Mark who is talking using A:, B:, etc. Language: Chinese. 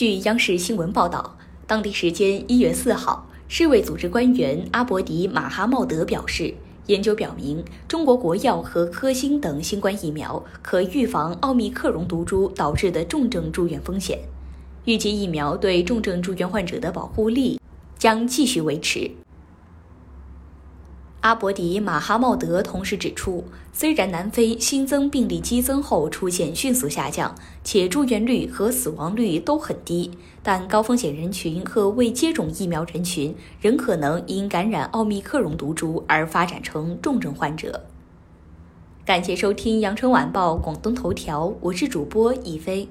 A: 据央视新闻报道，当地时间一月四号，世卫组织官员阿博迪马哈茂德表示，研究表明，中国国药和科兴等新冠疫苗可预防奥密克戎毒株导致的重症住院风险。预计疫苗对重症住院患者的保护力将继续维持。阿博迪马哈茂德同时指出，虽然南非新增病例激增后出现迅速下降，且住院率和死亡率都很低，但高风险人群和未接种疫苗人群仍可能因感染奥密克戎毒株而发展成重症患者。感谢收听羊城晚报广东头条，我是主播一飞。